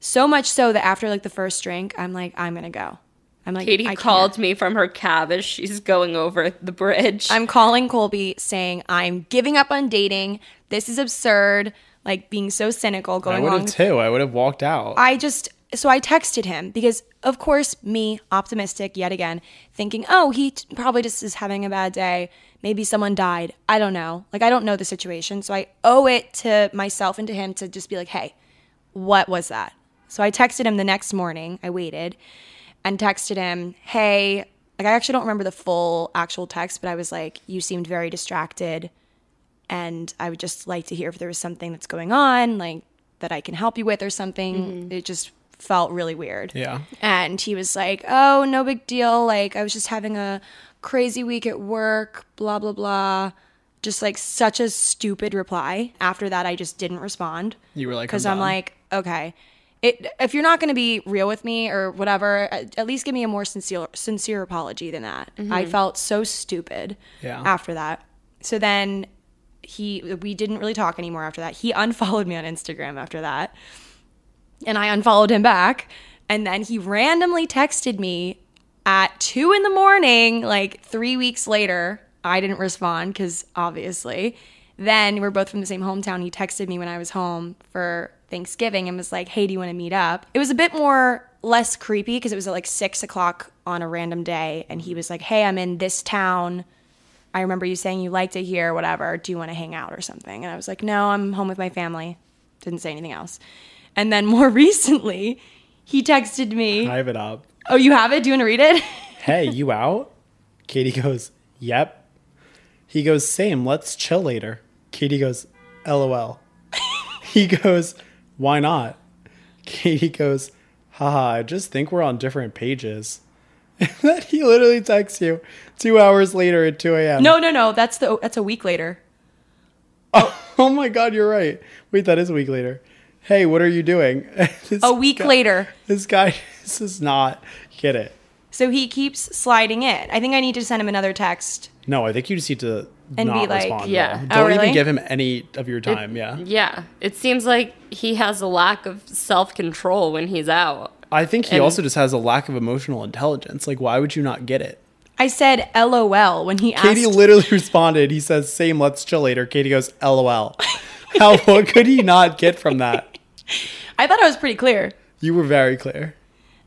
Speaker 2: So much so that after like the first drink, I'm like, I'm gonna go. I'm like,
Speaker 1: Katy
Speaker 2: I can't.
Speaker 1: called me from her cab as she's going over the bridge.
Speaker 2: I'm calling Colbie saying I'm giving up on dating. This is absurd. Like being so cynical, going
Speaker 3: I
Speaker 2: going
Speaker 3: would have too. I would have walked out.
Speaker 2: I just so I texted him because of course me optimistic yet again thinking oh he t- probably just is having a bad day maybe someone died I don't know like I don't know the situation so I owe it to myself and to him to just be like hey what was that so I texted him the next morning I waited and texted him hey like I actually don't remember the full actual text but I was like you seemed very distracted and I would just like to hear if there was something that's going on, like that I can help you with or something. Mm-hmm. It just felt really weird.
Speaker 3: yeah.
Speaker 2: And he was like, "Oh, no big deal. Like I was just having a crazy week at work, blah blah blah." Just like such a stupid reply. After that, I just didn't respond.
Speaker 3: You were like,
Speaker 2: because
Speaker 3: "I'm
Speaker 2: I'm like, okay, it, if you're not going to be real with me or whatever, at at least give me a more sincere sincere apology than that. Mm-hmm. I felt so stupid
Speaker 3: Yeah.
Speaker 2: after that. So then he we didn't really talk anymore after that. He <laughs> unfollowed me on Instagram after that. And I unfollowed him back. And then he randomly texted me at two in the morning, like three weeks later. I didn't respond because obviously. Then we're both from the same hometown. He texted me when I was home for Thanksgiving and was like, hey, do you want to meet up? It was a bit more less creepy because it was at like six o'clock on a random day. And he was like, hey, I'm in this town. I remember you saying you liked it here, whatever. Do you want to hang out or something? And I was like, no, I'm home with my family. Didn't say anything else. And then more <laughs> recently, he texted me.
Speaker 3: Hive it up.
Speaker 2: Oh, you have it? Do you want to read it? <laughs>
Speaker 3: Hey, you out? Katy goes, Yep. He goes, Same, let's chill later. Katy goes, LOL. <laughs> he goes, Why not? Katy goes, Haha, I just think we're on different pages. <laughs> And then he literally texts you two hours later at 2 a.m.
Speaker 2: no, no, no. That's the that's a week later.
Speaker 3: Oh my god, you're right. Wait, that is a week later. Hey, what are you doing?
Speaker 2: A week
Speaker 3: guy-
Speaker 2: later.
Speaker 3: This guy this is not get it.
Speaker 2: So he keeps sliding in. I think I need to send him another text.
Speaker 3: No, I think you just need to
Speaker 2: And
Speaker 3: not
Speaker 2: be like-
Speaker 3: respond.
Speaker 1: Yeah.
Speaker 3: Yeah.
Speaker 1: Oh,
Speaker 3: Don't
Speaker 2: really?
Speaker 3: even give him any of your time. yeah.
Speaker 1: yeah, it seems like he has a lack of self control when he's out.
Speaker 3: I think he
Speaker 1: And-
Speaker 3: also just has a lack of emotional intelligence. Like, why would you not get it?
Speaker 2: I said LOL when he
Speaker 3: Katy
Speaker 2: asked.
Speaker 3: Katy literally <laughs> responded. He says, "Same, let's chill later." Katy goes, "LOL." <laughs> How what could he not get from that?
Speaker 2: I thought I was pretty clear.
Speaker 3: You were very clear.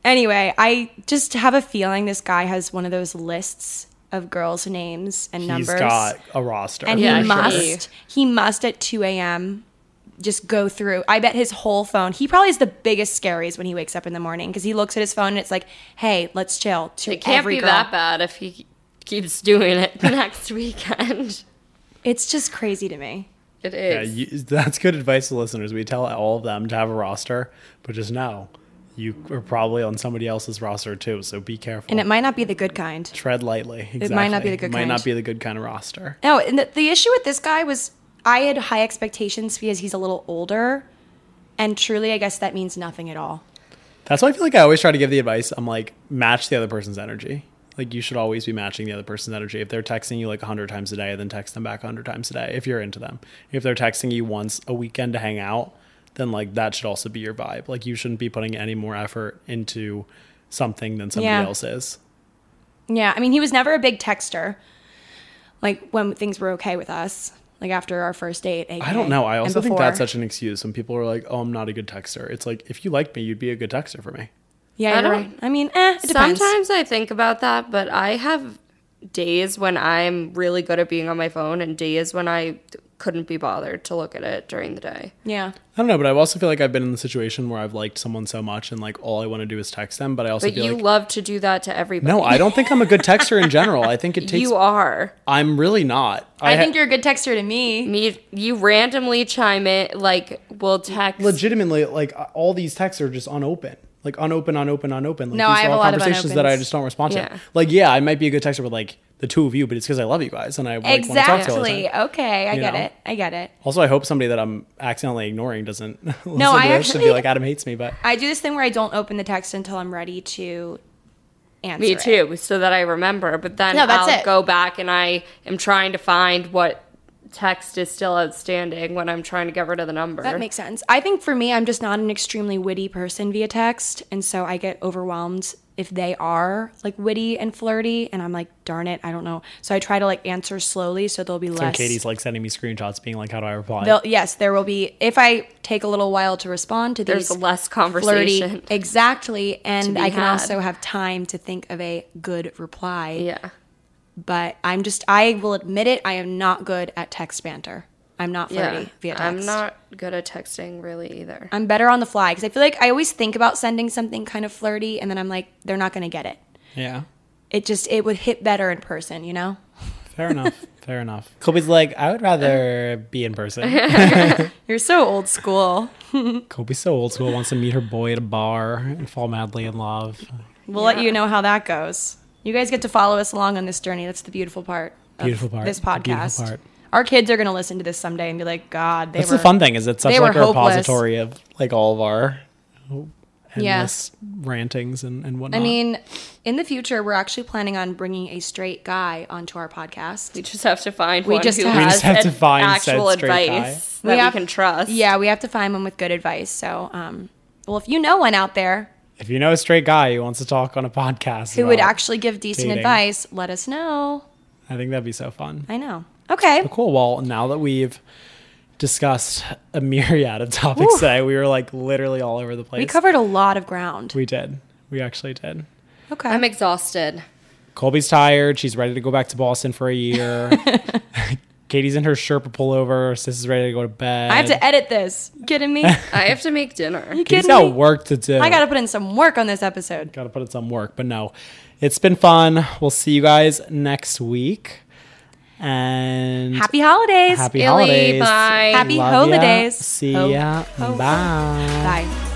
Speaker 2: Anyway, I just have a feeling this guy has one of those lists of girls' names and numbers.
Speaker 3: He's got a roster.
Speaker 2: and
Speaker 1: Yeah,
Speaker 2: he
Speaker 1: sure.
Speaker 2: must he must at 2 a.m just go through i bet his whole phone he probably is the biggest scaries when he wakes up in the morning because he looks at his phone and it's like hey let's chill to
Speaker 1: It can't
Speaker 2: every
Speaker 1: be
Speaker 2: girl.
Speaker 1: that bad if he keeps doing it <laughs> next weekend.
Speaker 2: it's just crazy to me
Speaker 1: It
Speaker 3: yeah, you, that's good advice to listeners. We tell all of them to have a roster, but just know you are probably on somebody else's roster too. So be careful.
Speaker 2: and it might not be the good kind
Speaker 3: Tread lightly. Exactly.
Speaker 2: might not be the good it
Speaker 3: Might
Speaker 2: kind.
Speaker 3: not be the good kind of roster.
Speaker 2: no and the, the issue with this guy was i had high expectations because he's a little older and truly i guess that means nothing at all
Speaker 3: That's why I feel like I always try to give the advice. I'm like, match the other person's energy. Like, you should always be matching the other person's energy. If they're texting you like 100 times a day, then text them back 100 times a day if you're into them. If they're texting you once a weekend to hang out, then like that should also be your vibe. Like, you shouldn't be putting any more effort into something than somebody
Speaker 2: Yeah.
Speaker 3: else is.
Speaker 2: Yeah, I mean, he was never a big texter. Like when things were okay with us, like after our first date.
Speaker 3: I don't know. I
Speaker 2: and
Speaker 3: also think that's such an excuse when people are like, "Oh, I'm not a good texter." It's like if you liked me, you'd be a good texter for me.
Speaker 2: Yeah,
Speaker 1: I
Speaker 2: you're
Speaker 1: don't-
Speaker 2: right. I mean, eh, it depends.
Speaker 1: Sometimes I think about that, but I have days when I'm really good at being on my phone and days when I couldn't be bothered to look at it during the day.
Speaker 2: Yeah.
Speaker 3: I don't know, but I also feel like I've been in the situation where I've liked someone so much and like all I want to do is text them. But I also
Speaker 1: But
Speaker 3: feel
Speaker 1: you
Speaker 3: like
Speaker 1: love to do that to everybody.
Speaker 3: no, I don't think I'm a good texter in general. I think it <laughs> takes.
Speaker 1: you are.
Speaker 3: I'm really not.
Speaker 2: I,
Speaker 3: ha-
Speaker 2: think you're a good texter to me.
Speaker 1: Me, you randomly chime in, like, we'll text.
Speaker 3: legitimately like all these texts are just unopened like unopened unopened unopened like
Speaker 2: No,
Speaker 3: these
Speaker 2: I
Speaker 3: are
Speaker 2: have
Speaker 3: all
Speaker 2: a lot of
Speaker 3: conversations that i just don't respond
Speaker 1: Yeah.
Speaker 3: to like yeah i might be a good texter with like the two of you but it's because i love you guys and i like, want to talk to you
Speaker 2: exactly. Okay, I
Speaker 3: You
Speaker 2: get
Speaker 3: know?
Speaker 2: it. I get it.
Speaker 3: also i hope somebody that i'm accidentally ignoring doesn't <laughs> listen
Speaker 2: No,
Speaker 3: to
Speaker 2: I
Speaker 3: actually, and be like adam hates me but
Speaker 2: I do this thing where I don't open the text until I'm ready to answer.
Speaker 1: Me
Speaker 2: it.
Speaker 1: too, so that I remember. But then
Speaker 2: No, that's
Speaker 1: I'll
Speaker 2: it.
Speaker 1: go back and I am trying to find what text is still outstanding when I'm trying to get rid of the number.
Speaker 2: That makes sense. I think for me, I'm just not an extremely witty person via text, and so I get overwhelmed if they are like witty and flirty, and I'm like, darn it, I don't know. So I try to like answer slowly, so there'll be
Speaker 3: so
Speaker 2: less.
Speaker 3: katy's like sending me screenshots being like how do i reply
Speaker 2: They'll, yes, there will be. If I take a little while to respond to this
Speaker 1: There's
Speaker 2: these,
Speaker 1: less
Speaker 2: flirty, exactly, and I can
Speaker 1: had.
Speaker 2: also have time to think of a good reply.
Speaker 1: Yeah.
Speaker 2: But I'm just, I will admit it, I am not good at text banter. I'm not flirty
Speaker 1: Yeah.
Speaker 2: via text.
Speaker 1: I'm not good at texting really either.
Speaker 2: I'm better on the fly because I feel like I always think about sending something kind of flirty, and then I'm like, they're not going to get it.
Speaker 3: yeah
Speaker 2: It just, it would hit better in person, you know?
Speaker 3: fair enough <laughs> fair enough colbie's like i would rather be in person <laughs> <laughs>
Speaker 2: You're so old school.
Speaker 3: colbie's so old school wants to meet her boy at a bar and fall madly in love
Speaker 2: We'll let you know how that goes. You guys get to follow us along on this journey. That's the beautiful part.
Speaker 3: Beautiful part.
Speaker 2: This
Speaker 3: The beautiful
Speaker 2: podcast.
Speaker 3: part.
Speaker 2: Our kids are going to listen to this someday and be like, God, they
Speaker 3: That's
Speaker 2: were.
Speaker 3: the fun thing is it's such
Speaker 2: they
Speaker 3: like a
Speaker 2: were hopeless.
Speaker 3: repository of like all of our
Speaker 2: Yeah.
Speaker 3: rantings and, and whatnot.
Speaker 2: I mean, in the future, we're actually planning on bringing a straight guy onto our podcast.
Speaker 1: We just have to find
Speaker 2: We
Speaker 1: one
Speaker 2: just
Speaker 1: who
Speaker 2: have- We
Speaker 3: just have to find
Speaker 1: actual
Speaker 3: straight guy.
Speaker 1: advice
Speaker 2: We
Speaker 1: that we,
Speaker 2: have-
Speaker 1: can trust.
Speaker 2: Yeah, we have to find one with good advice. So, um, well, if you know one out there
Speaker 3: if you know a straight guy who wants to talk on a podcast,
Speaker 2: who would actually give decent
Speaker 3: dating.
Speaker 2: advice, let us know.
Speaker 3: I think that'd be so fun.
Speaker 2: I know. Okay.
Speaker 3: Cool. Well, now that we've discussed a myriad of topics today, we were like literally all over the place.
Speaker 2: We covered a lot of ground.
Speaker 3: We did. We actually did.
Speaker 2: Okay.
Speaker 1: I'm exhausted.
Speaker 3: Colbie's tired. She's ready to go back to Boston for a year. <laughs> Katy's in her Sherpa pullover. Sis is ready to go to bed.
Speaker 2: I have to edit this. You kidding me? <laughs>
Speaker 1: I have to make dinner.
Speaker 2: You
Speaker 3: Katy's
Speaker 2: kidding
Speaker 3: got
Speaker 2: me?
Speaker 3: work to do.
Speaker 2: I got to put in some work on this episode.
Speaker 3: got to put in some work. But no, it's been fun. We'll see you guys next week. And
Speaker 2: Happy holidays.
Speaker 3: happy
Speaker 1: Illy,
Speaker 3: holidays.
Speaker 1: bye.
Speaker 2: Happy
Speaker 3: Love ya.
Speaker 2: holidays.
Speaker 3: See
Speaker 2: Ho-
Speaker 3: ya.
Speaker 2: ho-
Speaker 3: Bye.
Speaker 2: Bye.